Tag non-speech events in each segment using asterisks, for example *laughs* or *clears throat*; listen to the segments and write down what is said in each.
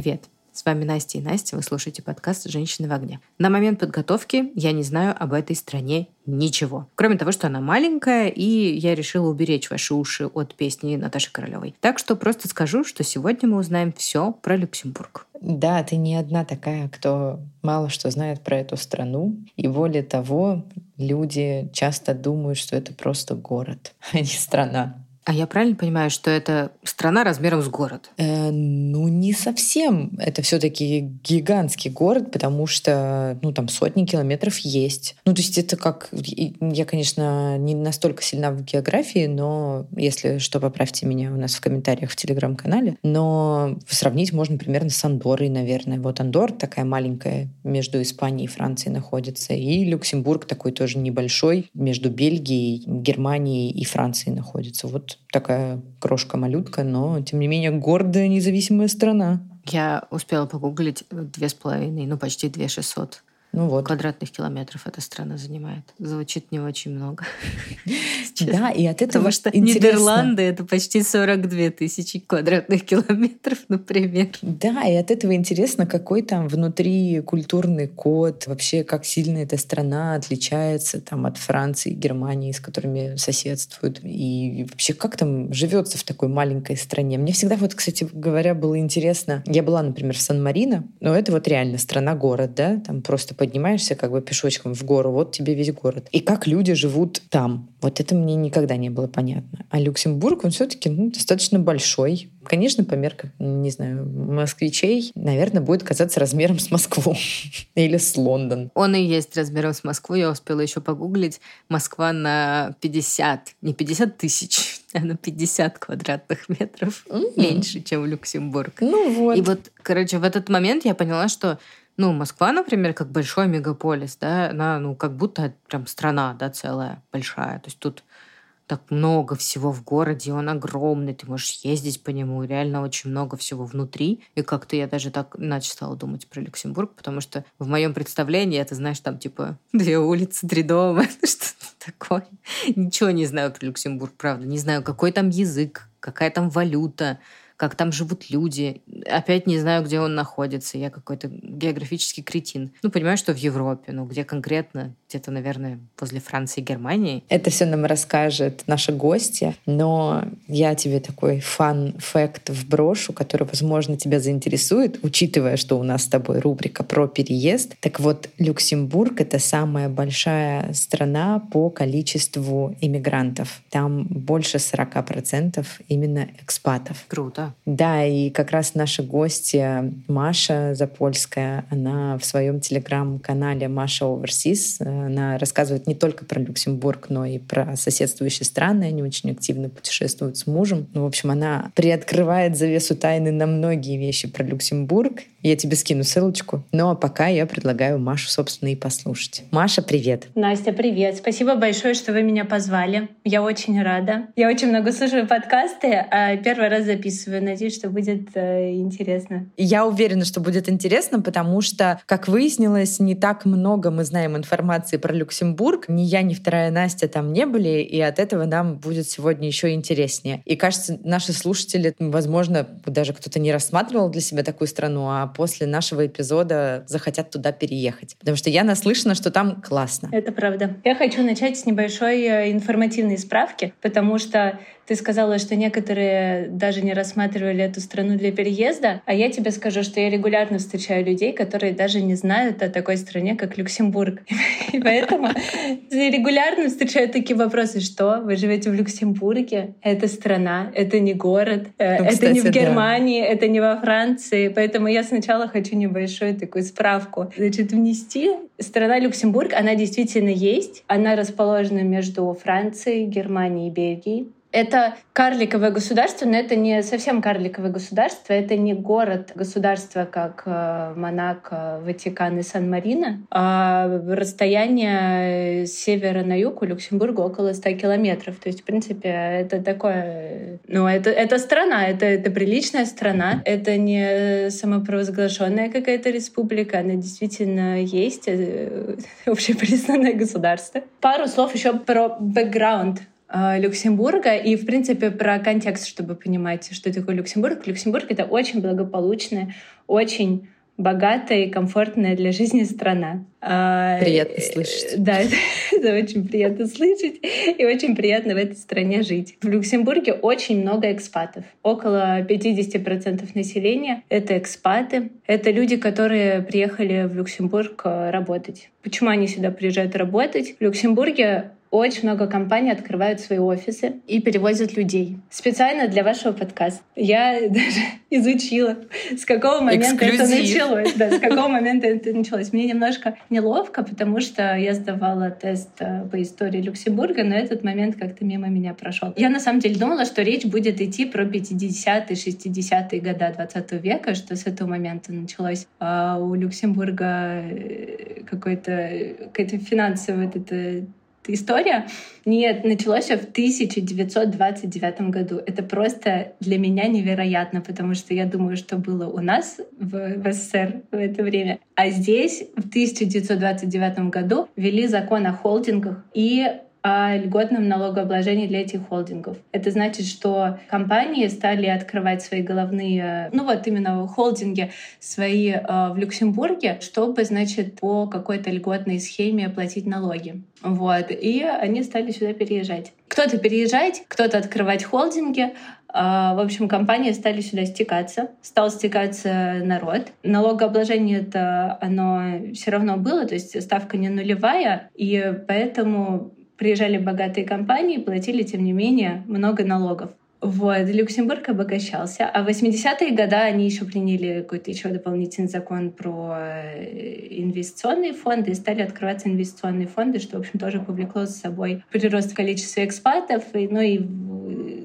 Привет! С вами Настя и Настя, вы слушаете подкаст «Женщины в огне». На момент подготовки я не знаю об этой стране ничего. Кроме того, что она маленькая, и я решила уберечь ваши уши от песни Наташи Королевой. Так что просто скажу, что сегодня мы узнаем все про Люксембург. Да, ты не одна такая, кто мало что знает про эту страну. И более того, люди часто думают, что это просто город, а не страна. А я правильно понимаю, что это страна размером с город? Э, ну, не совсем. Это все-таки гигантский город, потому что, ну, там сотни километров есть. Ну, то есть это как... Я, конечно, не настолько сильна в географии, но если что, поправьте меня у нас в комментариях в Телеграм-канале. Но сравнить можно примерно с Андорой, наверное. Вот Андор такая маленькая между Испанией и Францией находится. И Люксембург такой тоже небольшой между Бельгией, Германией и Францией находится. Вот такая крошка-малютка, но, тем не менее, гордая независимая страна. Я успела погуглить две с половиной, ну, почти две шестьсот ну вот. Квадратных километров эта страна занимает. Звучит не очень много. Да, и от этого Потому что Нидерланды — это почти 42 тысячи квадратных километров, например. Да, и от этого интересно, какой там внутри культурный код, вообще как сильно эта страна отличается там от Франции, Германии, с которыми соседствуют, и вообще как там живется в такой маленькой стране. Мне всегда вот, кстати говоря, было интересно. Я была, например, в Сан-Марино, но это вот реально страна-город, да, там просто поднимаешься как бы пешочком в гору, вот тебе весь город. И как люди живут там. Вот это мне никогда не было понятно. А Люксембург, он все-таки ну, достаточно большой. Конечно, по меркам, не знаю, москвичей, наверное, будет казаться размером с Москву *laughs* или с Лондон. Он и есть размером с Москву. Я успела еще погуглить. Москва на 50, не 50 тысяч, *laughs* а на 50 квадратных метров mm-hmm. меньше, чем Люксембург. Ну вот. И вот, короче, в этот момент я поняла, что ну, Москва, например, как большой мегаполис, да, она, ну, как будто прям страна, да, целая, большая. То есть тут так много всего в городе, он огромный, ты можешь ездить по нему, реально очень много всего внутри. И как-то я даже так иначе стала думать про Люксембург, потому что в моем представлении это, знаешь, там типа две улицы, три дома, *laughs* что-то такое. Ничего не знаю про Люксембург, правда. Не знаю, какой там язык, какая там валюта, как там живут люди. Опять не знаю, где он находится. Я какой-то географический кретин. Ну, понимаю, что в Европе, но где конкретно? Где-то, наверное, возле Франции и Германии. Это все нам расскажет наша гостья, но я тебе такой фан-факт вброшу, который, возможно, тебя заинтересует, учитывая, что у нас с тобой рубрика про переезд. Так вот, Люксембург — это самая большая страна по количеству иммигрантов. Там больше 40% именно экспатов. Круто. Да. и как раз наша гостья Маша Запольская, она в своем телеграм-канале Маша Overseas, она рассказывает не только про Люксембург, но и про соседствующие страны. Они очень активно путешествуют с мужем. Ну, в общем, она приоткрывает завесу тайны на многие вещи про Люксембург. Я тебе скину ссылочку. Ну а пока я предлагаю Машу, собственно, и послушать. Маша, привет. Настя, привет. Спасибо большое, что вы меня позвали. Я очень рада. Я очень много слушаю подкасты, а первый раз записываю Надеюсь, что будет э, интересно. Я уверена, что будет интересно, потому что, как выяснилось, не так много мы знаем информации про Люксембург. Ни я, ни вторая Настя там не были, и от этого нам будет сегодня еще интереснее. И кажется, наши слушатели, возможно, даже кто-то не рассматривал для себя такую страну, а после нашего эпизода захотят туда переехать. Потому что я наслышана, что там классно. Это правда. Я хочу начать с небольшой э, информативной справки, потому что ты сказала, что некоторые даже не рассматривали эту страну для переезда, а я тебе скажу, что я регулярно встречаю людей, которые даже не знают о такой стране, как Люксембург. *laughs* И поэтому регулярно встречаю такие вопросы, что вы живете в Люксембурге, это страна, это не город, э, ну, это кстати, не в Германии, да. это не во Франции. Поэтому я сначала хочу небольшую такую справку значит, внести. Страна Люксембург, она действительно есть. Она расположена между Францией, Германией и Бельгией. Это карликовое государство, но это не совсем карликовое государство, это не город-государство, как э, Монако, Ватикан и Сан-Марино, а расстояние с севера на юг у Люксембурга около 100 километров. То есть, в принципе, это такое... Ну, это, это страна, это, это приличная страна, это не самопровозглашенная какая-то республика, она действительно есть, э, *laughs* общепризнанное государство. Пару слов еще про бэкграунд э, Люксембурга и, в принципе, про контекст, чтобы понимать, что такое Люксембург. Люксембург — это очень благополучная, очень богатая и комфортная для жизни страна. А, приятно слышать. Да, *laughs* это, это очень приятно слышать и очень приятно в этой стране жить. В Люксембурге очень много экспатов. Около 50% населения — это экспаты. Это люди, которые приехали в Люксембург э, работать. Почему они сюда приезжают работать? В Люксембурге очень много компаний открывают свои офисы и перевозят людей. Специально для вашего подкаста. Я *laughs* даже изучила, с какого момента Эксклюзив. это началось. Да, с какого момента это началось. Мне немножко неловко, потому что я сдавала тест э, по истории Люксембурга, но этот момент как-то мимо меня прошел. Я на самом деле думала, что речь будет идти про 50-е, 60-е годы 20 века, что с этого момента началось а у Люксембурга э, какой-то какая-то финансовая вот эта история. Нет, началось все в 1929 году. Это просто для меня невероятно, потому что я думаю, что было у нас в, в СССР в это время. А здесь в 1929 году ввели закон о холдингах и о льготном налогообложении для этих холдингов. Это значит, что компании стали открывать свои головные, ну вот именно холдинги свои э, в Люксембурге, чтобы, значит, по какой-то льготной схеме платить налоги. Вот. И они стали сюда переезжать. Кто-то переезжать, кто-то открывать холдинги, а, в общем, компании стали сюда стекаться, стал стекаться народ. Налогообложение это оно все равно было, то есть ставка не нулевая, и поэтому приезжали богатые компании, платили, тем не менее, много налогов. Вот, Люксембург обогащался. А в 80-е годы они еще приняли какой-то еще дополнительный закон про э, инвестиционные фонды и стали открываться инвестиционные фонды, что, в общем, тоже повлекло за собой прирост количества экспатов, и, ну и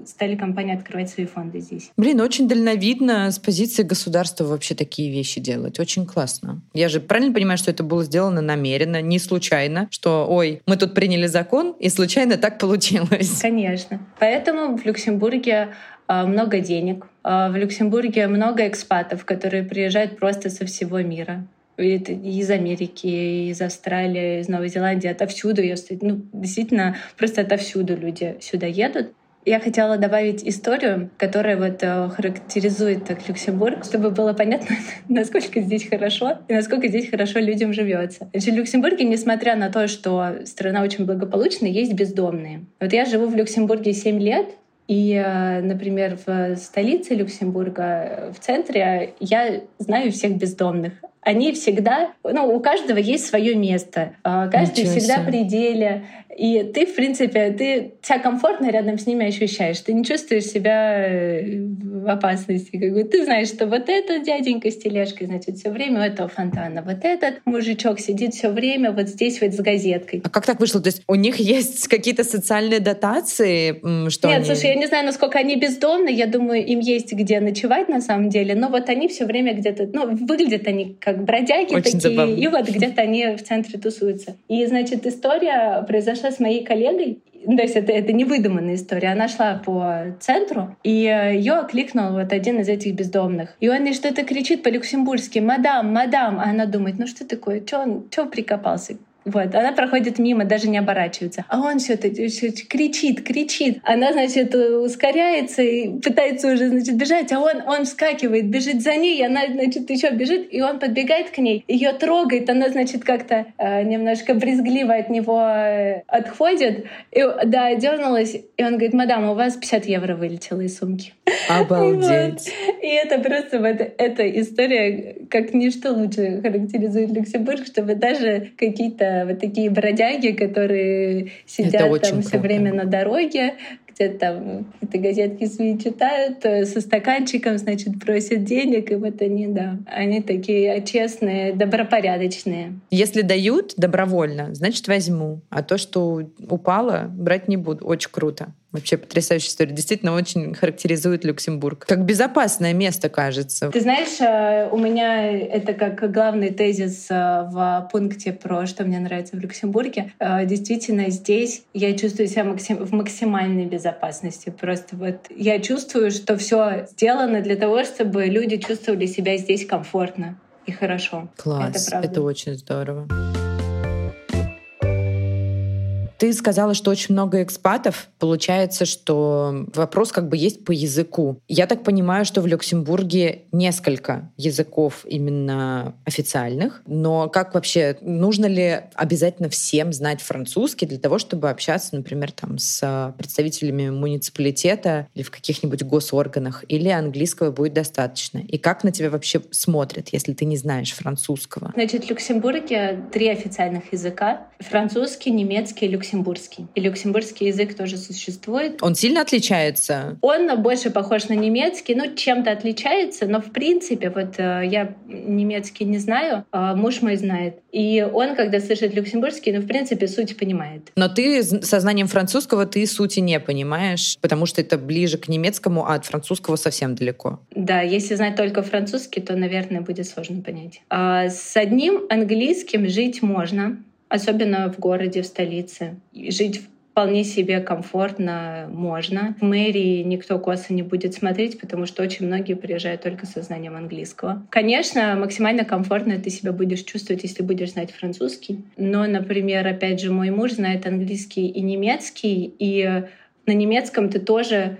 стали компании открывать свои фонды здесь. Блин, очень дальновидно с позиции государства вообще такие вещи делать. Очень классно. Я же правильно понимаю, что это было сделано намеренно, не случайно, что, ой, мы тут приняли закон, и случайно так получилось. Конечно. Поэтому в Люксембурге а, много денег. А, в Люксембурге много экспатов, которые приезжают просто со всего мира. из Америки, из Австралии, из Новой Зеландии, отовсюду. Ну, действительно, просто отовсюду люди сюда едут. Я хотела добавить историю, которая вот э, характеризует так Люксембург, чтобы было понятно, *laughs* насколько здесь хорошо и насколько здесь хорошо людям живется. Значит, в Люксембурге, несмотря на то, что страна очень благополучная, есть бездомные. Вот я живу в Люксембурге 7 лет, и, э, например, в столице Люксембурга, в центре, я знаю всех бездомных они всегда, ну, у каждого есть свое место, а, каждый Ничего всегда себе. при деле, и ты, в принципе, ты себя комфортно рядом с ними ощущаешь. Ты не чувствуешь себя э, в опасности. Как бы ты знаешь, что вот этот дяденька с тележкой, значит, все время у этого фонтана. Вот этот мужичок сидит все время вот здесь вот с газеткой. А как так вышло? То есть у них есть *laughs* какие-то социальные дотации? Что Нет, они... слушай, я не знаю, насколько они бездомны. Я думаю, им есть где ночевать на самом деле. Но вот они все время где-то, ну, выглядят они как бродяги Очень такие. Забавно. И вот где-то они в центре тусуются. И, значит, история произошла с моей коллегой. То есть это, это не выдуманная история. Она шла по центру, и ее окликнул вот один из этих бездомных. И он ей что-то кричит по-люксембургски «Мадам, мадам!» А она думает, ну что такое, что он, что прикопался? Вот, она проходит мимо, даже не оборачивается. А он все это кричит, кричит. Она, значит, ускоряется и пытается уже, значит, бежать, а он, он вскакивает, бежит за ней, она, значит, еще бежит, и он подбегает к ней, ее трогает, она, значит, как-то э, немножко брезгливо от него э, отходит, и, да, дернулась, и он говорит, мадам, у вас 50 евро вылетело из сумки. Обалдеть. И это просто вот эта история, как ничто лучше характеризует Люксембург, чтобы даже какие-то вот такие бродяги, которые сидят там все время на дороге, где-то там какие-то газетки свои читают, э, со стаканчиком, значит, просят денег, и вот они, да, они такие честные, добропорядочные. Если дают добровольно, значит, возьму. А то, что упало, брать не буду. Очень круто. Вообще потрясающая история. Действительно очень характеризует Люксембург. Как безопасное место, кажется. Ты знаешь, э, у меня это как главный тезис э, в пункте про что мне нравится в Люксембурге. Э, действительно, здесь я чувствую себя в максимальной безопасности. Просто вот я чувствую, что все сделано для того, чтобы люди чувствовали себя здесь комфортно и хорошо. Класс, это, правда. это очень здорово. Ты сказала, что очень много экспатов. Получается, что вопрос как бы есть по языку. Я так понимаю, что в Люксембурге несколько языков именно официальных. Но как вообще, нужно ли обязательно всем знать французский для того, чтобы общаться, например, там с представителями муниципалитета или в каких-нибудь госорганах? Или английского будет достаточно? И как на тебя вообще смотрят, если ты не знаешь французского? Значит, в Люксембурге три официальных языка. Французский, немецкий и люксембургский. И люксембургский язык тоже существует. Он сильно отличается? Он больше похож на немецкий, ну, чем-то отличается, но в принципе, вот э, я немецкий не знаю, а муж мой знает. И он, когда слышит люксембургский, ну, в принципе, суть понимает. Но ты со знанием французского ты сути не понимаешь, потому что это ближе к немецкому, а от французского совсем далеко. Да, если знать только французский, то, наверное, будет сложно понять. А с одним английским жить можно, особенно в городе, в столице. Жить вполне себе комфортно можно. В мэрии никто косо не будет смотреть, потому что очень многие приезжают только со знанием английского. Конечно, максимально комфортно ты себя будешь чувствовать, если будешь знать французский. Но, например, опять же, мой муж знает английский и немецкий, и на немецком ты тоже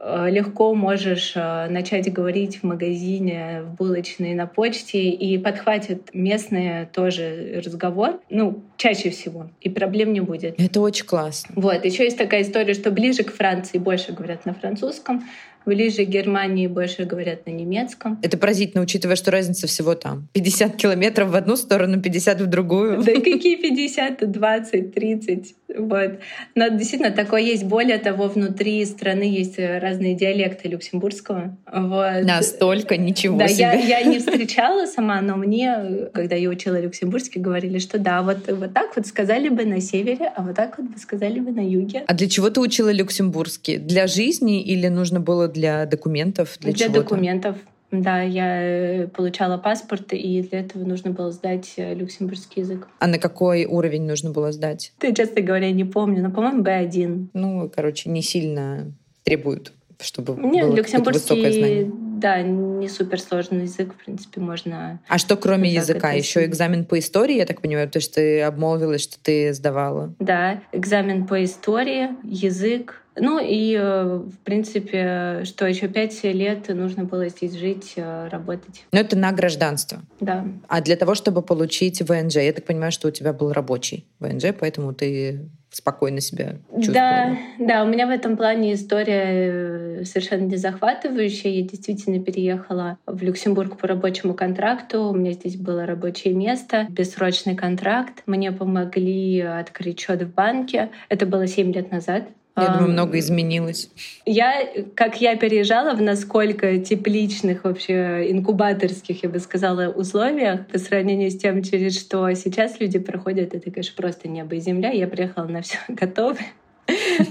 легко можешь э, начать говорить в магазине, в булочной, на почте, и подхватят местные тоже разговор, ну, чаще всего, и проблем не будет. Это очень классно. Вот, еще есть такая история, что ближе к Франции больше говорят на французском, Ближе к Германии больше говорят на немецком. Это поразительно, учитывая, что разница всего там. 50 километров в одну сторону, 50 в другую. Да какие 50? 20, 30. Вот. Но действительно такое есть. Более того, внутри страны есть разные диалекты люксембургского. Вот. Настолько ничего да, себе. Я, я не встречала сама, но мне, когда я учила люксембургский, говорили, что да, вот, вот так вот сказали бы на севере, а вот так вот бы сказали бы на юге. А для чего ты учила люксембургский? Для жизни или нужно было для документов? Для, для документов. Да, я э, получала паспорт, и для этого нужно было сдать э, люксембургский язык. А на какой уровень нужно было сдать? Ты, честно говоря, не помню, но, по-моему, B1. Ну, короче, не сильно требуют, чтобы Нет, было люксембургский, высокое знание. Да, не суперсложный язык, в принципе, можно... А что кроме языка? Еще экзамен по истории, я так понимаю, потому что ты обмолвилась, что ты сдавала. Да, экзамен по истории, язык, ну и, э, в принципе, что еще пять лет нужно было здесь жить, э, работать. Но это на гражданство. Да. А для того, чтобы получить ВНЖ, я так понимаю, что у тебя был рабочий ВНЖ, поэтому ты спокойно себя чувствовала. Да, да, у меня в этом плане история э, совершенно не захватывающая. Я действительно переехала в Люксембург по рабочему контракту. У меня здесь было рабочее место, бессрочный контракт. Мне помогли открыть счет в банке. Это было 7 лет назад. Я думаю, много изменилось. Я, как я переезжала в насколько тепличных, вообще инкубаторских, я бы сказала, условиях по сравнению с тем, через что сейчас люди проходят, это, конечно, просто небо и земля. Я приехала на все *laughs* готовое.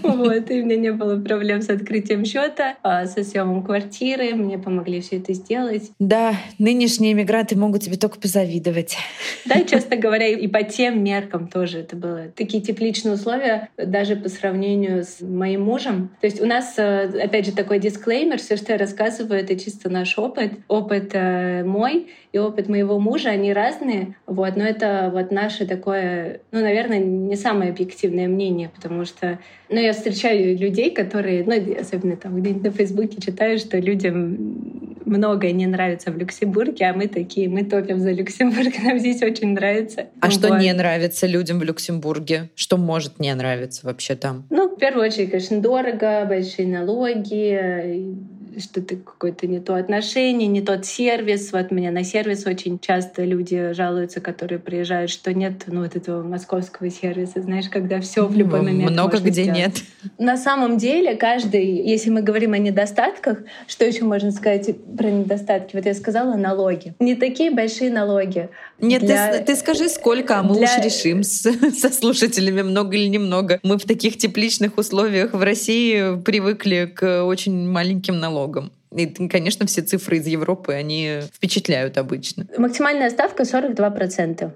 Вот, и у меня не было проблем с открытием счета, а со съемом квартиры. Мне помогли все это сделать. Да, нынешние иммигранты могут тебе только позавидовать. Да, честно говоря, и по тем меркам тоже это было. Такие тепличные условия, даже по сравнению с моим мужем. То есть у нас, э, опять же, такой дисклеймер, все, что я рассказываю, это чисто наш опыт. Опыт э, мой и опыт моего мужа, они разные, вот, но это вот наше такое, ну, наверное, не самое объективное мнение, потому что, ну, я встречаю людей, которые, ну, особенно там где-нибудь на Фейсбуке читаю, что людям многое не нравится в Люксембурге, а мы такие, мы топим за Люксембург, *laughs* нам здесь очень нравится. А вот. что не нравится людям в Люксембурге? Что может не нравиться вообще там? Ну, в первую очередь, конечно, дорого, большие налоги, что-то какое-то не то отношение, не тот сервис. Вот меня на сервис очень часто люди жалуются, которые приезжают, что нет ну, вот этого московского сервиса, знаешь, когда все в любой момент Много где сделать. нет. На самом деле каждый, если мы говорим о недостатках, что еще можно сказать про недостатки? Вот я сказала налоги. Не такие большие налоги. Нет, для... ты, ты скажи, сколько, а мы для... уж решим с, *laughs* со слушателями, много или немного. Мы в таких тепличных условиях в России привыкли к очень маленьким налогам налогом. И, конечно, все цифры из Европы, они впечатляют обычно. Максимальная ставка 42%.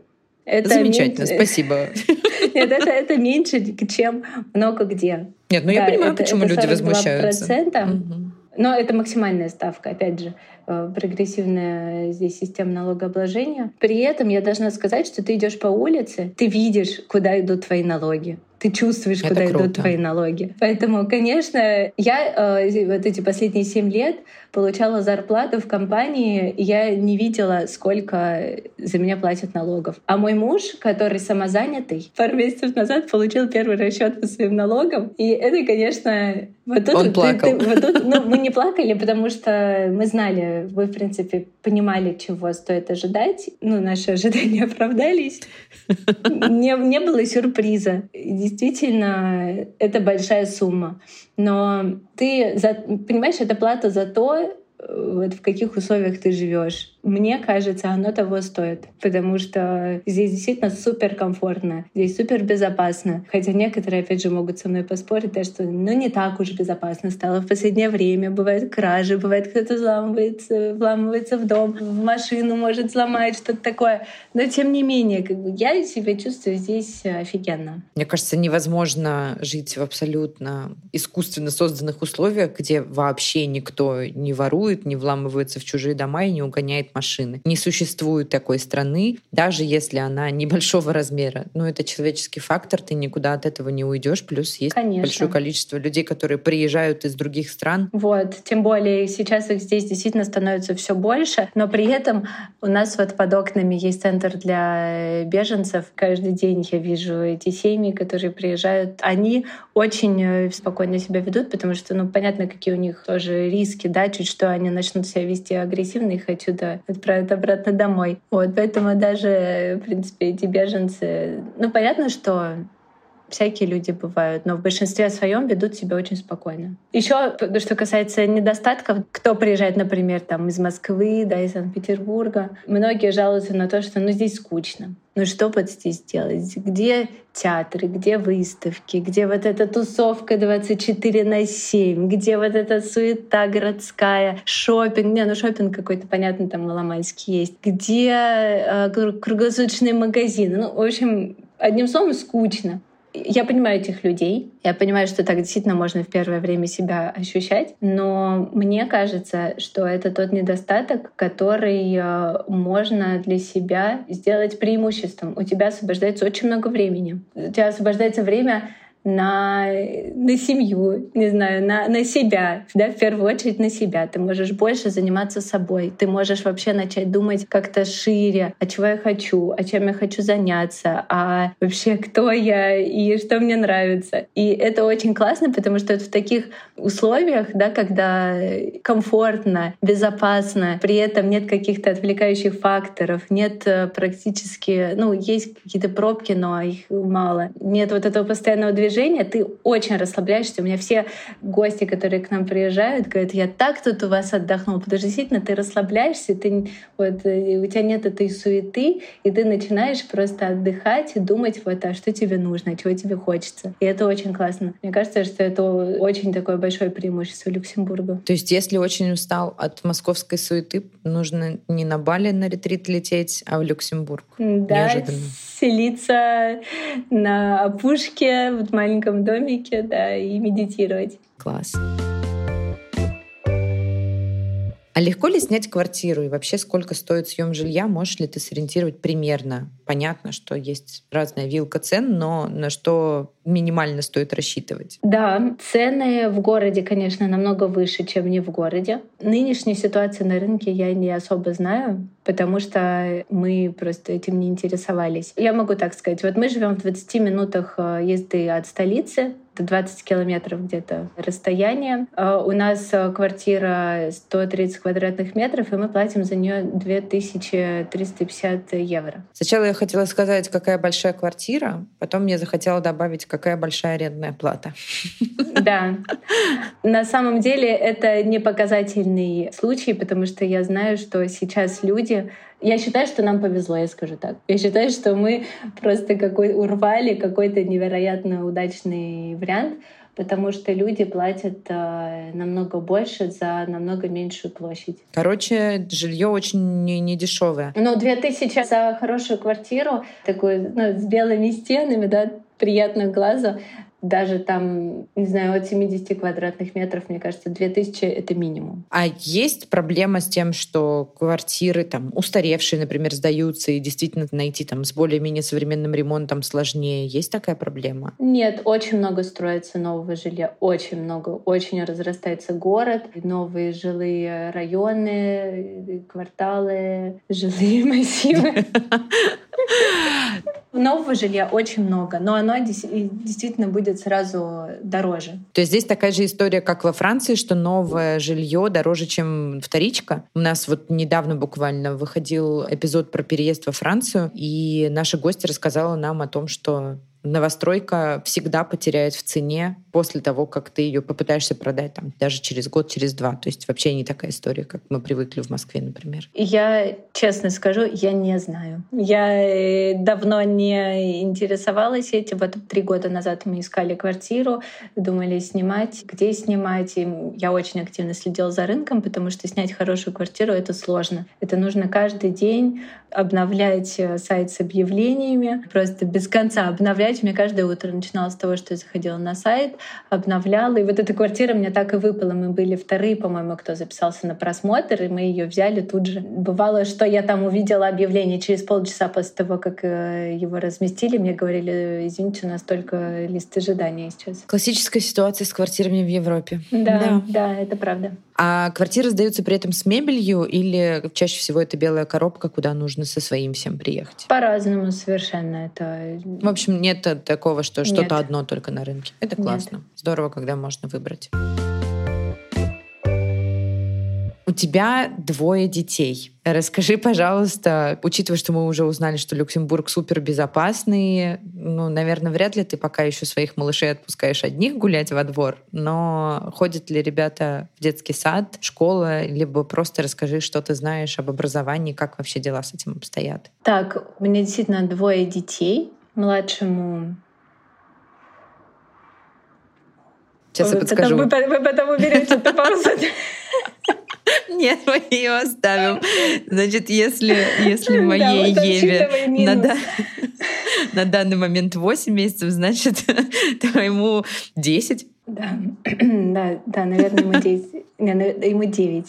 Это Замечательно, меньше... спасибо. *laughs* Нет, это, это меньше, чем много где. Нет, ну да, я понимаю, это, почему это люди возмущаются. Угу. Но это максимальная ставка, опять же, э, прогрессивная здесь система налогообложения. При этом я должна сказать, что ты идешь по улице, ты видишь, куда идут твои налоги ты чувствуешь, Это куда круто. идут твои налоги. Поэтому, конечно, я э, вот эти последние семь лет получала зарплату в компании, и я не видела, сколько за меня платят налогов. А мой муж, который самозанятый, пару месяцев назад получил первый расчет по своим налогам. И это, конечно, вот тут, Он плакал. Ты, вот тут, ну, мы не плакали, потому что мы знали, мы, в принципе, понимали, чего стоит ожидать. Ну, наши ожидания *laughs* оправдались. Не, не было сюрприза. Действительно, это большая сумма. Но ты, за, понимаешь, это плата за то, э, вот в каких условиях ты живешь мне кажется, оно того стоит, потому что здесь действительно супер комфортно, здесь супер безопасно. Хотя некоторые, опять же, могут со мной поспорить, да, что ну не так уж безопасно стало в последнее время. Бывают кражи, бывает кто-то взламывается, вламывается в дом, в машину может взломать, что-то такое. Но тем не менее, как бы я себя чувствую здесь офигенно. Мне кажется, невозможно жить в абсолютно искусственно созданных условиях, где вообще никто не ворует, не вламывается в чужие дома и не угоняет машины. Не существует такой страны, даже если она небольшого размера. Но это человеческий фактор, ты никуда от этого не уйдешь. Плюс есть Конечно. большое количество людей, которые приезжают из других стран. Вот, тем более сейчас их здесь действительно становится все больше, но при этом у нас вот под окнами есть центр для беженцев. Каждый день я вижу эти семьи, которые приезжают. Они очень э, спокойно себя ведут, потому что, ну, понятно, какие у них тоже риски, да, чуть что они начнут себя вести агрессивно, их отсюда отправят обратно домой. Вот, поэтому даже, в принципе, эти беженцы... Ну, понятно, что всякие люди бывают, но в большинстве своем ведут себя очень спокойно. Еще, что касается недостатков, кто приезжает, например, там из Москвы, да, из Санкт-Петербурга, многие жалуются на то, что ну здесь скучно. Ну что вот здесь делать? Где театры, где выставки, где вот эта тусовка 24 на 7, где вот эта суета городская, шопинг, не, ну шопинг какой-то, понятно, там маломальский есть, где э, круглосуточные магазины. Ну, в общем, одним словом, скучно я понимаю этих людей, я понимаю, что так действительно можно в первое время себя ощущать, но мне кажется, что это тот недостаток, который э, можно для себя сделать преимуществом. У тебя освобождается очень много времени. У тебя освобождается время на, на семью, не знаю, на, на себя, да, в первую очередь на себя. Ты можешь больше заниматься собой, ты можешь вообще начать думать как-то шире, а чего я хочу, а чем я хочу заняться, а вообще кто я и что мне нравится. И это очень классно, потому что это в таких условиях, да, когда комфортно, безопасно, при этом нет каких-то отвлекающих факторов, нет э, практически, ну, есть какие-то пробки, но их мало. Нет вот этого постоянного движения движение, ты очень расслабляешься. У меня все гости, которые к нам приезжают, говорят, я так тут у вас отдохнул. Потому что действительно ты расслабляешься, ты, вот, э, у тебя нет этой суеты, и ты начинаешь просто отдыхать и думать, вот, а что тебе нужно, чего тебе хочется. И это очень классно. Мне кажется, что это очень такое большое преимущество Люксембурга. То есть если очень устал от московской суеты, нужно не на Бали на ретрит лететь, а в Люксембург. Да, Неожиданно. селиться на опушке, вот маленьком домике, да, и медитировать. Класс. А легко ли снять квартиру и вообще сколько стоит съем жилья? Можешь ли ты сориентировать примерно? Понятно, что есть разная вилка цен, но на что минимально стоит рассчитывать? Да, цены в городе, конечно, намного выше, чем не в городе. Нынешнюю ситуацию на рынке я не особо знаю, потому что мы просто этим не интересовались. Я могу так сказать, вот мы живем в 20 минутах э, езды от столицы, это 20 километров где-то расстояние. А у нас э, квартира 130 квадратных метров, и мы платим за нее 2350 евро. Сначала я хотела сказать, какая большая квартира, потом я захотела добавить, какая большая арендная плата. Да. На самом деле это не показательный случай, потому что я знаю, что сейчас люди я считаю, что нам повезло, я скажу так. Я считаю, что мы просто какой урвали какой-то невероятно удачный вариант, потому что люди платят э, намного больше за намного меньшую площадь. Короче, жилье очень не, не дешевое. Ну, 2000 за хорошую квартиру, такую, ну, с белыми стенами, да, приятную глазу, даже там, не знаю, от 70 квадратных метров, мне кажется, 2000 — это минимум. А есть проблема с тем, что квартиры там устаревшие, например, сдаются, и действительно найти там с более-менее современным ремонтом сложнее? Есть такая проблема? Нет, очень много строится нового жилья, очень много. Очень разрастается город, новые жилые районы, кварталы, жилые *laughs* массивы. *laughs* Нового жилья очень много, но оно действительно будет сразу дороже. То есть здесь такая же история, как во Франции, что новое жилье дороже, чем вторичка. У нас вот недавно буквально выходил эпизод про переезд во Францию, и наша гостья рассказала нам о том, что новостройка всегда потеряет в цене после того, как ты ее попытаешься продать там даже через год, через два. То есть вообще не такая история, как мы привыкли в Москве, например. Я честно скажу, я не знаю. Я э, давно не интересовалась этим. Вот три года назад мы искали квартиру, думали снимать, где снимать. И я очень активно следила за рынком, потому что снять хорошую квартиру — это сложно. Это нужно каждый день обновлять э, сайт с объявлениями, просто без конца обновлять. У меня каждое утро начиналось с того, что я заходила на сайт, обновляла. И вот эта квартира мне так и выпала. Мы были вторые, по-моему, кто записался на просмотр, и мы ее взяли тут же. Бывало, что я там увидела объявление через полчаса после того, как э, его разместили. Мне говорили, извините, у нас только лист ожидания сейчас. Классическая ситуация с квартирами в Европе. Да, да, да это правда. А квартиры сдаются при этом с мебелью или чаще всего это белая коробка, куда нужно со своим всем приехать? По-разному совершенно это. В общем, нет такого, что что-то одно только на рынке. Это классно. Нет. Здорово, когда можно выбрать. Тебя двое детей. Расскажи, пожалуйста, учитывая, что мы уже узнали, что Люксембург супер безопасный, ну, наверное, вряд ли ты пока еще своих малышей отпускаешь одних гулять во двор, но ходят ли ребята в детский сад, школа, либо просто расскажи, что ты знаешь об образовании, как вообще дела с этим обстоят. Так, у меня действительно двое детей. Младшему Сейчас я подскажу. Вы, вы потом уберете эту паузу. *laughs* *laughs* Нет, мы ее оставим. Значит, если, если моей да, вот Еве на, на данный момент 8 месяцев, значит, *laughs* твоему 10. Да, *clears throat* да, да, наверное, ему 10. *laughs* Ему 9.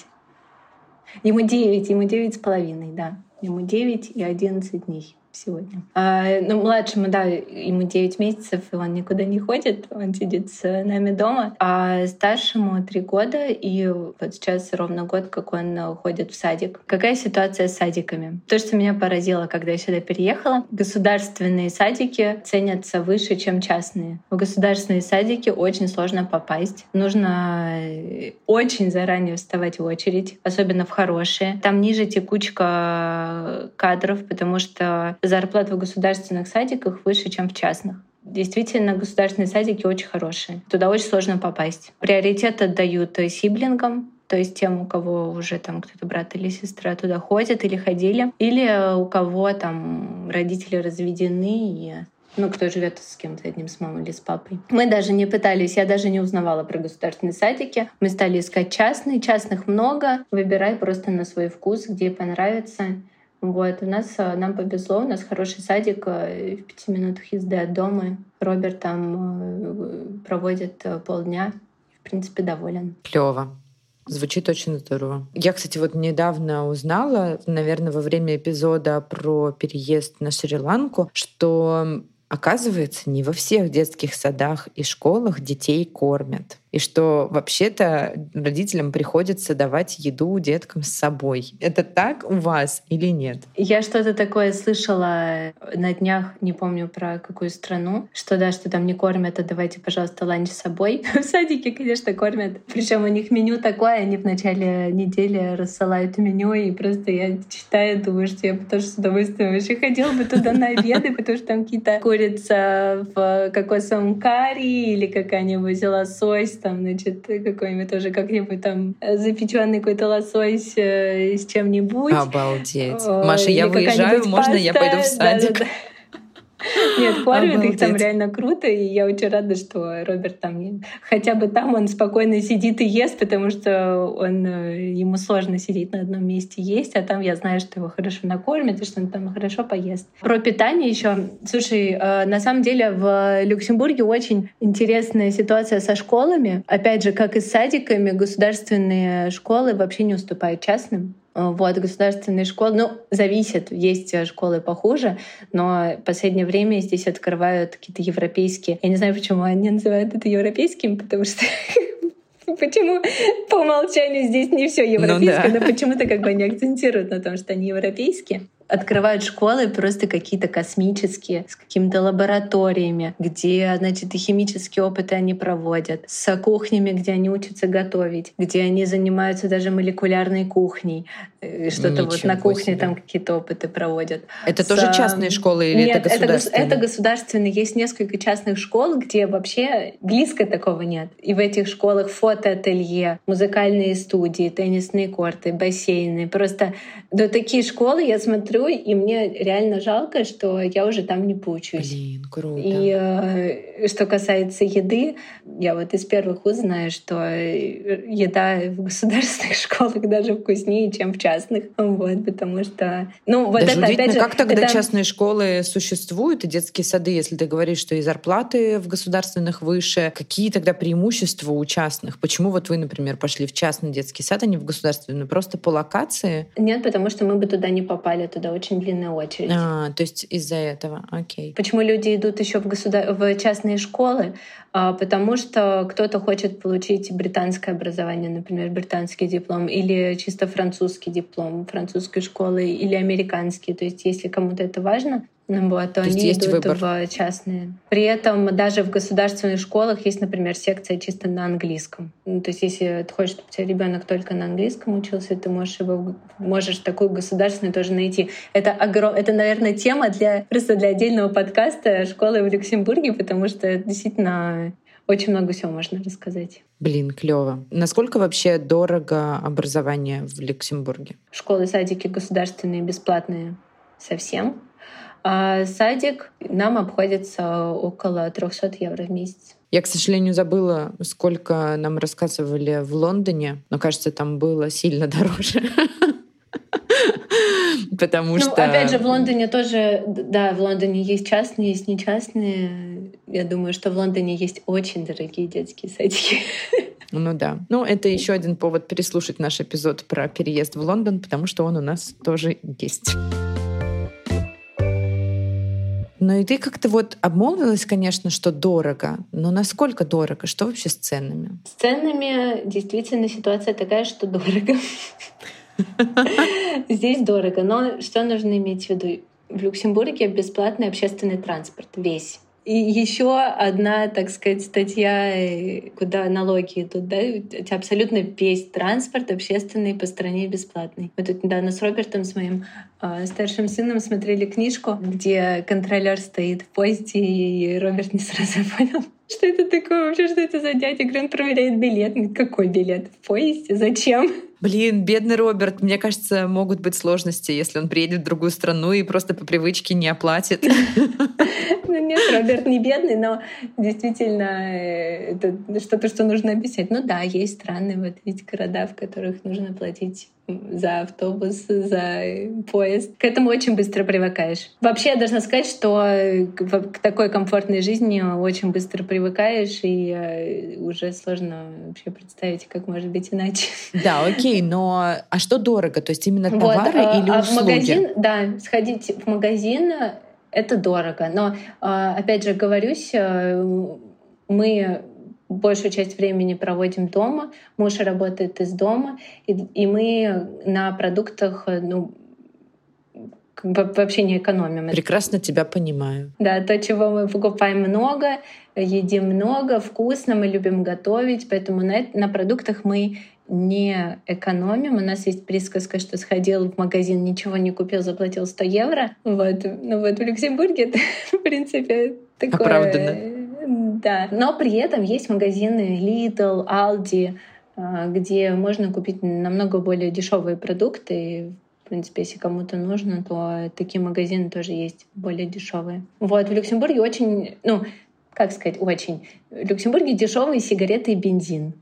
Ему 9, ему 9 с половиной, да. Ему 9 и 11 дней сегодня. А, ну, младшему, да, ему 9 месяцев, и он никуда не ходит, он сидит с нами дома. А старшему 3 года, и вот сейчас ровно год, как он ходит в садик. Какая ситуация с садиками? То, что меня поразило, когда я сюда переехала, государственные садики ценятся выше, чем частные. В государственные садики очень сложно попасть. Нужно очень заранее вставать в очередь, особенно в хорошие. Там ниже текучка кадров, потому что зарплата в государственных садиках выше, чем в частных. Действительно, государственные садики очень хорошие. Туда очень сложно попасть. Приоритет отдают сиблингам, то есть тем, у кого уже там кто-то брат или сестра туда ходят или ходили, или у кого там родители разведены и ну, кто живет с кем-то одним, с мамой или с папой. Мы даже не пытались, я даже не узнавала про государственные садики. Мы стали искать частные, частных много. Выбирай просто на свой вкус, где понравится. Вот, у нас, э, нам повезло, у нас хороший садик э, в пяти минутах езды от дома. Роберт там э, проводит полдня, в принципе, доволен. Клево. Звучит очень здорово. Я, кстати, вот недавно узнала, наверное, во время эпизода про переезд на Шри-Ланку, что оказывается, не во всех детских садах и школах детей кормят и что вообще-то родителям приходится давать еду деткам с собой. Это так у вас или нет? Я что-то такое слышала на днях, не помню про какую страну, что да, что там не кормят, а давайте, пожалуйста, ланч с собой. *laughs* В садике, конечно, кормят. Причем у них меню такое, они в начале недели рассылают меню, и просто я читаю, думаю, что я бы тоже с удовольствием вообще ходила бы туда на обеды, *laughs* потому что там какие-то курица в кокосовом карри или какая-нибудь лосось там, значит, какой-нибудь тоже как-нибудь там э, запеченный какой-то лосось э, с чем-нибудь. Обалдеть. Маша, я выезжаю, можно паста? я пойду в садик? Да, да, да. Нет, кормят их там реально круто, и я очень рада, что Роберт там хотя бы там он спокойно сидит и ест, потому что он э, ему сложно сидеть на одном месте есть, а там я знаю, что его хорошо накормят и что он там хорошо поест. Про питание еще. Слушай, э, на самом деле в Люксембурге очень интересная ситуация со школами. Опять же, как и с садиками, государственные школы вообще не уступают частным. Э, вот, государственные школы, ну, зависит, есть э, школы похуже, но в последнее время здесь открывают какие-то европейские. Я не знаю, почему они называют это европейским, потому что *laughs* Почему по умолчанию здесь не все европейское, ну, да. но почему-то как бы они акцентируют на том, что они европейские открывают школы просто какие-то космические, с какими-то лабораториями, где, значит, и химические опыты они проводят, с кухнями, где они учатся готовить, где они занимаются даже молекулярной кухней, что-то вот на кухне себе. там какие-то опыты проводят. Это с... тоже частные школы или нет, это государственные? Это, это государственные. Есть несколько частных школ, где вообще близко такого нет. И в этих школах фотоателье, музыкальные студии, теннисные корты, бассейны. Просто до такие школы я смотрю и мне реально жалко, что я уже там не поучусь. Блин, круто. И э, что касается еды, я вот из первых уз знаю, что э, еда в государственных *laughs* школах даже вкуснее, чем в частных. Вот, потому что... Ну, вот даже это, опять же, как тогда это... частные школы существуют и детские сады, если ты говоришь, что и зарплаты в государственных выше, какие тогда преимущества у частных? Почему вот вы, например, пошли в частный детский сад, а не в государственный? Просто по локации? Нет, потому что мы бы туда не попали. Туда очень длинная очередь. А, то есть из-за этого, окей. Почему люди идут еще в, государ... в частные школы? А, потому что кто-то хочет получить британское образование, например, британский диплом, или чисто французский диплом французской школы, или американский. То есть если кому-то это важно, вот, то, то они идут выбор. в частные. При этом даже в государственных школах есть, например, секция чисто на английском. Ну, то есть если ты хочешь, чтобы у тебя ребенок только на английском учился, ты можешь его можешь такую государственную тоже найти. Это огром... это, наверное, тема для просто для отдельного подкаста школы в Люксембурге, потому что действительно очень много всего можно рассказать. Блин, клево. Насколько вообще дорого образование в Люксембурге? Школы, садики государственные, бесплатные совсем. А садик нам обходится около 300 евро в месяц. Я, к сожалению, забыла, сколько нам рассказывали в Лондоне, но, кажется, там было сильно *laughs* дороже. Потому ну, что... опять же, в Лондоне тоже, да, в Лондоне есть частные, есть нечастные. Я думаю, что в Лондоне есть очень дорогие детские садики. Ну да. Ну, это еще один повод переслушать наш эпизод про переезд в Лондон, потому что он у нас тоже есть. Ну и ты как-то вот обмолвилась, конечно, что дорого, но насколько дорого? Что вообще с ценами? С ценами действительно ситуация такая, что дорого. Здесь дорого, но что нужно иметь в виду? В Люксембурге бесплатный общественный транспорт весь. И еще одна, так сказать, статья, э, куда налоги идут, да, абсолютно весь транспорт общественный по стране бесплатный. Мы тут недавно с Робертом, с моим э, старшим сыном, смотрели книжку, где контролер стоит в поезде, и Роберт не сразу *laughs* понял, что это такое вообще, что это за дядя? Он проверяет билет. Какой билет? В поезде? Зачем? Блин, бедный Роберт, мне кажется, могут быть сложности, если он приедет в другую страну и просто по привычке не оплатит. *laughs* Ну нет, Роберт не бедный, но действительно э, это что-то, что нужно объяснять. Ну да, есть страны, вот ведь города, в которых нужно платить за автобус, за поезд. К этому очень быстро привыкаешь. Вообще, я должна сказать, что к такой комфортной жизни очень быстро привыкаешь, и э, уже сложно вообще представить, как может быть иначе. Да, окей, но а что дорого? То есть именно товары вот, или а услуги? В магазин, да, сходить в магазин — это дорого. Но, а, опять же, говорюсь, э, мы большую часть времени проводим дома. Муж работает из дома, и, и мы на продуктах, ну, вообще не экономим. Прекрасно тебя понимаю. Да, то, чего мы покупаем много, едим много, вкусно, мы любим готовить, поэтому на, на продуктах мы не экономим. У нас есть присказка, что сходил в магазин, ничего не купил, заплатил 100 евро. Вот. Ну вот в Люксембурге это, *laughs* в принципе, такое... Оправданно да, но при этом есть магазины Lidl, Aldi, а, где можно купить намного более дешевые продукты. В принципе, если кому-то нужно, то такие магазины тоже есть более дешевые. Вот, в Люксембурге очень, ну, как сказать, очень. В Люксембурге дешевые сигареты и бензин.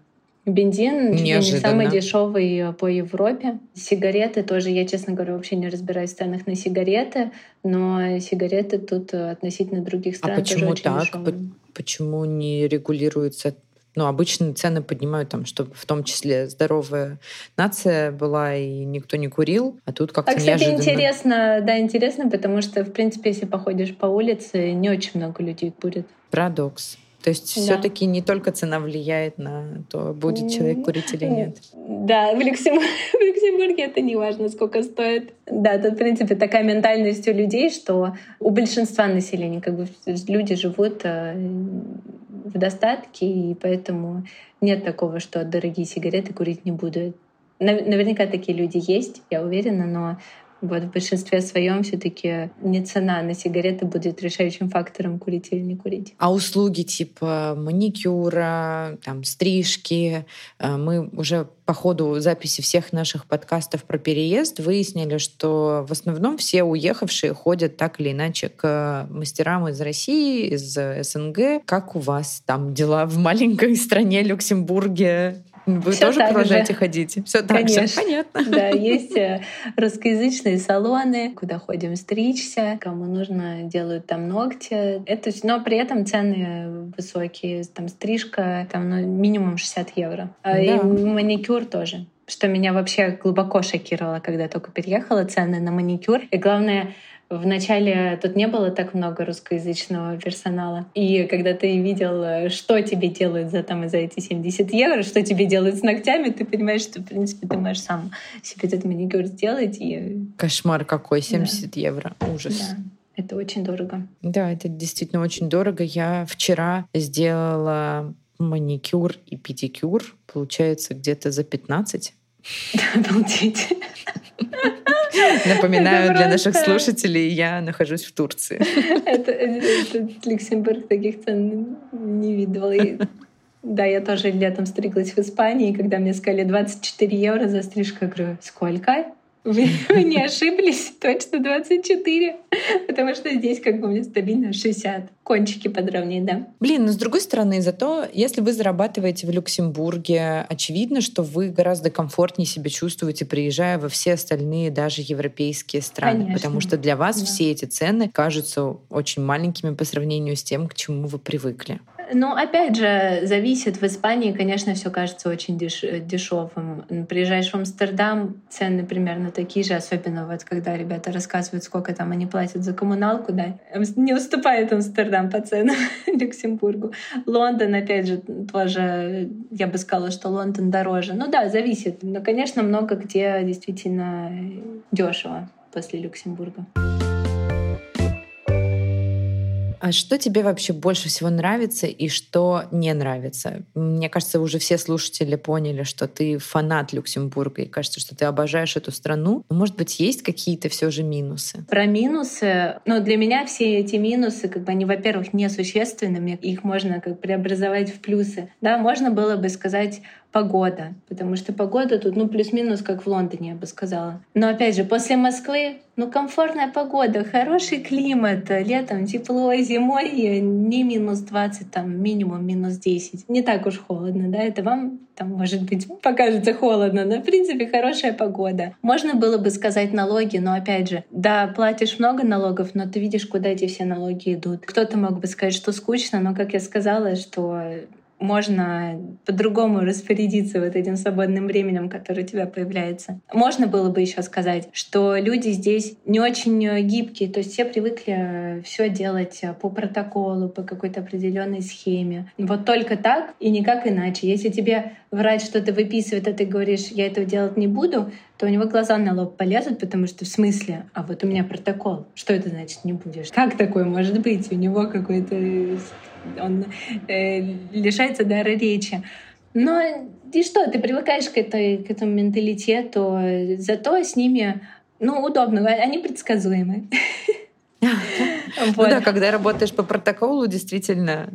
Бензин чуть ли не самый дешевый по Европе. Сигареты тоже, я, честно говоря, вообще не разбираюсь в ценах на сигареты, но сигареты тут относительно других стран а почему тоже так? дешевые. Почему не регулируется ну, обычно цены поднимают там, чтобы в том числе здоровая нация была и никто не курил, а тут как-то а, кстати, неожиданно... интересно, да, интересно, потому что, в принципе, если походишь по улице, не очень много людей курит. Парадокс. То есть да. все-таки не только цена влияет на то, будет человек курить или нет. Да, в, Люксем... *laughs* в Люксембурге это не важно, сколько стоит. Да, тут, в принципе, такая ментальность у людей, что у большинства населения как бы люди живут э, в достатке, и поэтому нет такого, что дорогие сигареты курить не буду. Наверняка такие люди есть, я уверена, но вот в большинстве своем все-таки не цена на сигареты будет решающим фактором курить или не курить. А услуги типа маникюра, там, стрижки, э, мы уже по ходу записи всех наших подкастов про переезд выяснили, что в основном все уехавшие ходят так или иначе к мастерам из России, из СНГ. Как у вас там дела в маленькой стране Люксембурге? Вы Всё тоже продолжаете же. ходить? Все так Конечно. же, понятно. Да, есть э, русскоязычные салоны, куда ходим стричься, кому нужно, делают там ногти. Это, но при этом цены высокие. Там стрижка там ну, минимум 60 евро. А да. И маникюр тоже что меня вообще глубоко шокировало, когда только переехала, цены на маникюр. И главное, Вначале тут не было так много русскоязычного персонала. И когда ты видел, что тебе делают за, там, за эти 70 евро, что тебе делают с ногтями, ты понимаешь, что, в принципе, ты можешь сам себе этот маникюр сделать. И... Кошмар какой, 70 да. евро. Ужас. Да. Это очень дорого. Да, это действительно очень дорого. Я вчера сделала маникюр и педикюр, получается, где-то за 15. *laughs* Обалдеть. *laughs* Напоминаю для наших слушателей, я нахожусь в Турции. *laughs* Это, это Люксембург таких цен не видывала. Да, я тоже летом стриглась в Испании, когда мне сказали 24 евро за стрижку, я говорю, сколько? Вы, *laughs* вы не ошиблись, точно 24. Потому что здесь как бы мне стабильно 60. Кончики подровнять, да. Блин, но с другой стороны, зато если вы зарабатываете в Люксембурге, очевидно, что вы гораздо комфортнее себя чувствуете, приезжая во все остальные даже европейские страны. Конечно. Потому что для вас да. все эти цены кажутся очень маленькими по сравнению с тем, к чему вы привыкли. Ну, опять же, зависит. В Испании, конечно, все кажется очень деш дешевым. Приезжаешь в Амстердам, цены примерно такие же, особенно вот когда ребята рассказывают, сколько там они платят за коммуналку, да. Не уступает Амстердам по ценам *laughs* Люксембургу. Лондон, опять же, тоже, я бы сказала, что Лондон дороже. Ну да, зависит. Но, конечно, много где действительно дешево после Люксембурга. А что тебе вообще больше всего нравится и что не нравится? Мне кажется, уже все слушатели поняли, что ты фанат Люксембурга, и кажется, что ты обожаешь эту страну. Может быть, есть какие-то все же минусы? Про минусы, ну, для меня все эти минусы, как бы они, во-первых, несущественны, их можно как преобразовать в плюсы. Да, можно было бы сказать, погода, потому что погода тут, ну, плюс-минус, как в Лондоне, я бы сказала. Но, опять же, после Москвы, ну, комфортная погода, хороший климат, летом тепло, зимой не минус 20, там, минимум минус 10. Не так уж холодно, да, это вам там, может быть, *laughs* покажется холодно, но, в принципе, хорошая погода. Можно было бы сказать налоги, но, опять же, да, платишь много налогов, но ты видишь, куда эти все налоги идут. Кто-то мог бы сказать, что скучно, но, как я сказала, что можно по-другому распорядиться вот этим свободным временем, которое у тебя появляется. Можно было бы еще сказать, что люди здесь не очень гибкие, то есть все привыкли все делать по протоколу, по какой-то определенной схеме. Вот только так и никак иначе. Если тебе врач что-то выписывает, а ты говоришь, я этого делать не буду, то у него глаза на лоб полезут, потому что в смысле, а вот у меня протокол. Что это значит не будешь? Как такое может быть? У него какой-то он э, лишается дара речи. Но и что, ты привыкаешь к, этой, к этому менталитету, зато с ними, ну, удобно, они предсказуемы. *laughs* *laughs* Ну да, когда работаешь по протоколу, действительно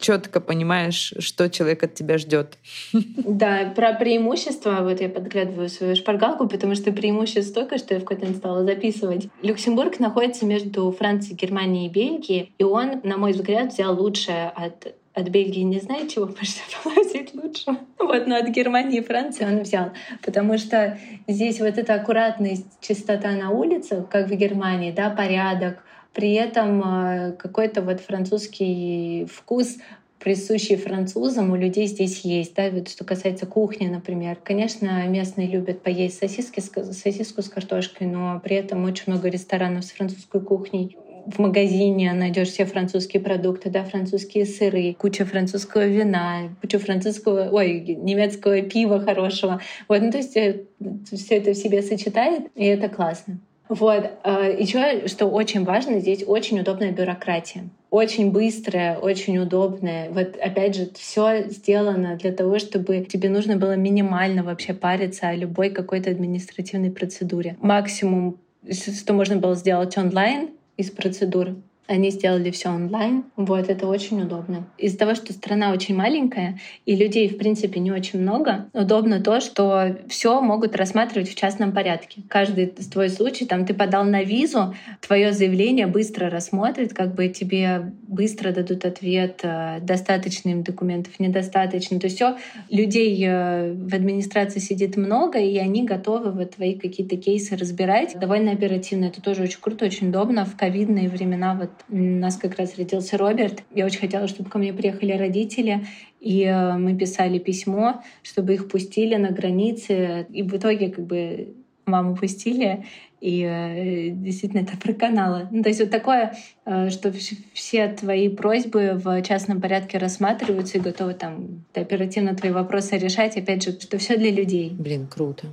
четко понимаешь, что человек от тебя ждет. *laughs* Да, про преимущества, вот я подглядываю свою шпаргалку, потому что преимущество столько, что я в какой-то стала записывать. Люксембург находится между Францией, Германией и Бельгией, и он, на мой взгляд, взял лучшее от от Бельгии не знаю чего, было взять лучше. Вот, но от Германии и Франции он взял. Потому что здесь вот эта аккуратность, чистота на улицах, как в Германии, да, порядок, при этом э, какой-то вот французский вкус присущий французам, у людей здесь есть. Да? Вот что касается кухни, например. Конечно, местные любят поесть сосиски, сосиску с картошкой, но при этом очень много ресторанов с французской кухней в магазине найдешь все французские продукты, да, французские сыры, куча французского вина, куча французского, ой, немецкого пива хорошего. Вот, ну то есть э, все это в себе сочетает, и это классно. Вот. Еще, что очень важно, здесь очень удобная бюрократия. Очень быстрая, очень удобная. Вот опять же, все сделано для того, чтобы тебе нужно было минимально вообще париться о любой какой-то административной процедуре. Максимум, что можно было сделать онлайн из процедур, они сделали все онлайн. Вот, это очень удобно. Из-за того, что страна очень маленькая и людей, в принципе, не очень много, удобно то, что все могут рассматривать в частном порядке. Каждый твой случай, там ты подал на визу, твое заявление быстро рассмотрят, как бы тебе быстро дадут ответ, э, достаточно им документов, недостаточно. То есть все, людей э, в администрации сидит много, и они готовы вот твои какие-то кейсы разбирать довольно оперативно. Это тоже очень круто, очень удобно. В ковидные времена вот у нас как раз родился Роберт. Я очень хотела, чтобы ко мне приехали родители, и э, мы писали письмо, чтобы их пустили на границе. И в итоге как бы маму пустили, и э, действительно это проканало. Ну, то есть вот такое, э, что все твои просьбы в частном порядке рассматриваются и готовы там оперативно твои вопросы решать. Опять же, что все для людей. Блин, круто.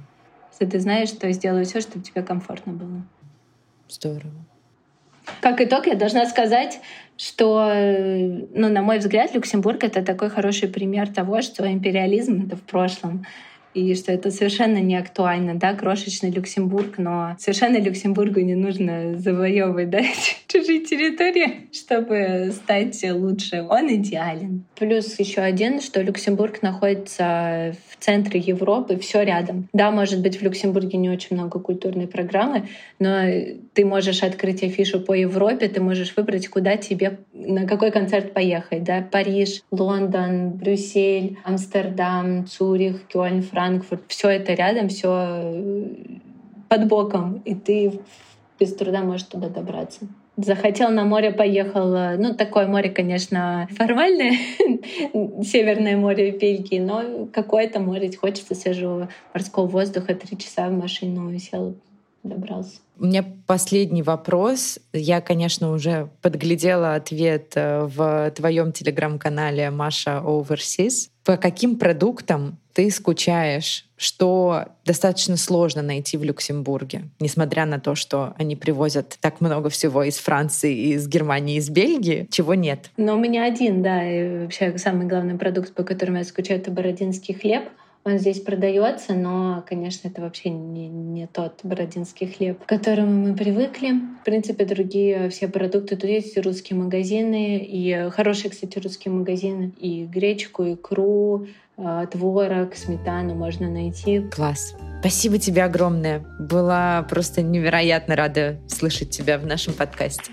Что ты знаешь, что сделаю все, чтобы тебе комфортно было. Здорово. Как итог, я должна сказать, что, ну, на мой взгляд, Люксембург — это такой хороший пример того, что империализм — это в прошлом и что это совершенно не актуально, да, крошечный Люксембург, но совершенно Люксембургу не нужно завоевывать, да, *laughs* чужие территории, чтобы стать лучше. Он идеален. Плюс еще один, что Люксембург находится в центре Европы, все рядом. Да, может быть, в Люксембурге не очень много культурной программы, но ты можешь открыть афишу по Европе, ты можешь выбрать, куда тебе, на какой концерт поехать, да, Париж, Лондон, Брюссель, Амстердам, Цюрих, Кёльн, Франкфурт, все это рядом, все э, под боком, и ты без труда можешь туда добраться. Захотел на море, поехал. Э, ну, такое море, конечно, формальное, *laughs* Северное море Бельгии, но какое-то море хочется свежего морского воздуха. Три часа в машину сел, добрался. У меня последний вопрос. Я, конечно, уже подглядела ответ э, в твоем телеграм-канале Маша Overseas. По каким продуктам ты скучаешь, что достаточно сложно найти в Люксембурге, несмотря на то, что они привозят так много всего из Франции, из Германии, из Бельгии, чего нет? Но у меня один, да, и вообще самый главный продукт, по которому я скучаю, это бородинский хлеб — он здесь продается, но, конечно, это вообще не, не тот бородинский хлеб, к которому мы привыкли. В принципе, другие все продукты. Тут есть русские магазины, и хорошие, кстати, русские магазины. И гречку, икру, а, творог, сметану можно найти. Класс. Спасибо тебе огромное. Была просто невероятно рада слышать тебя в нашем подкасте.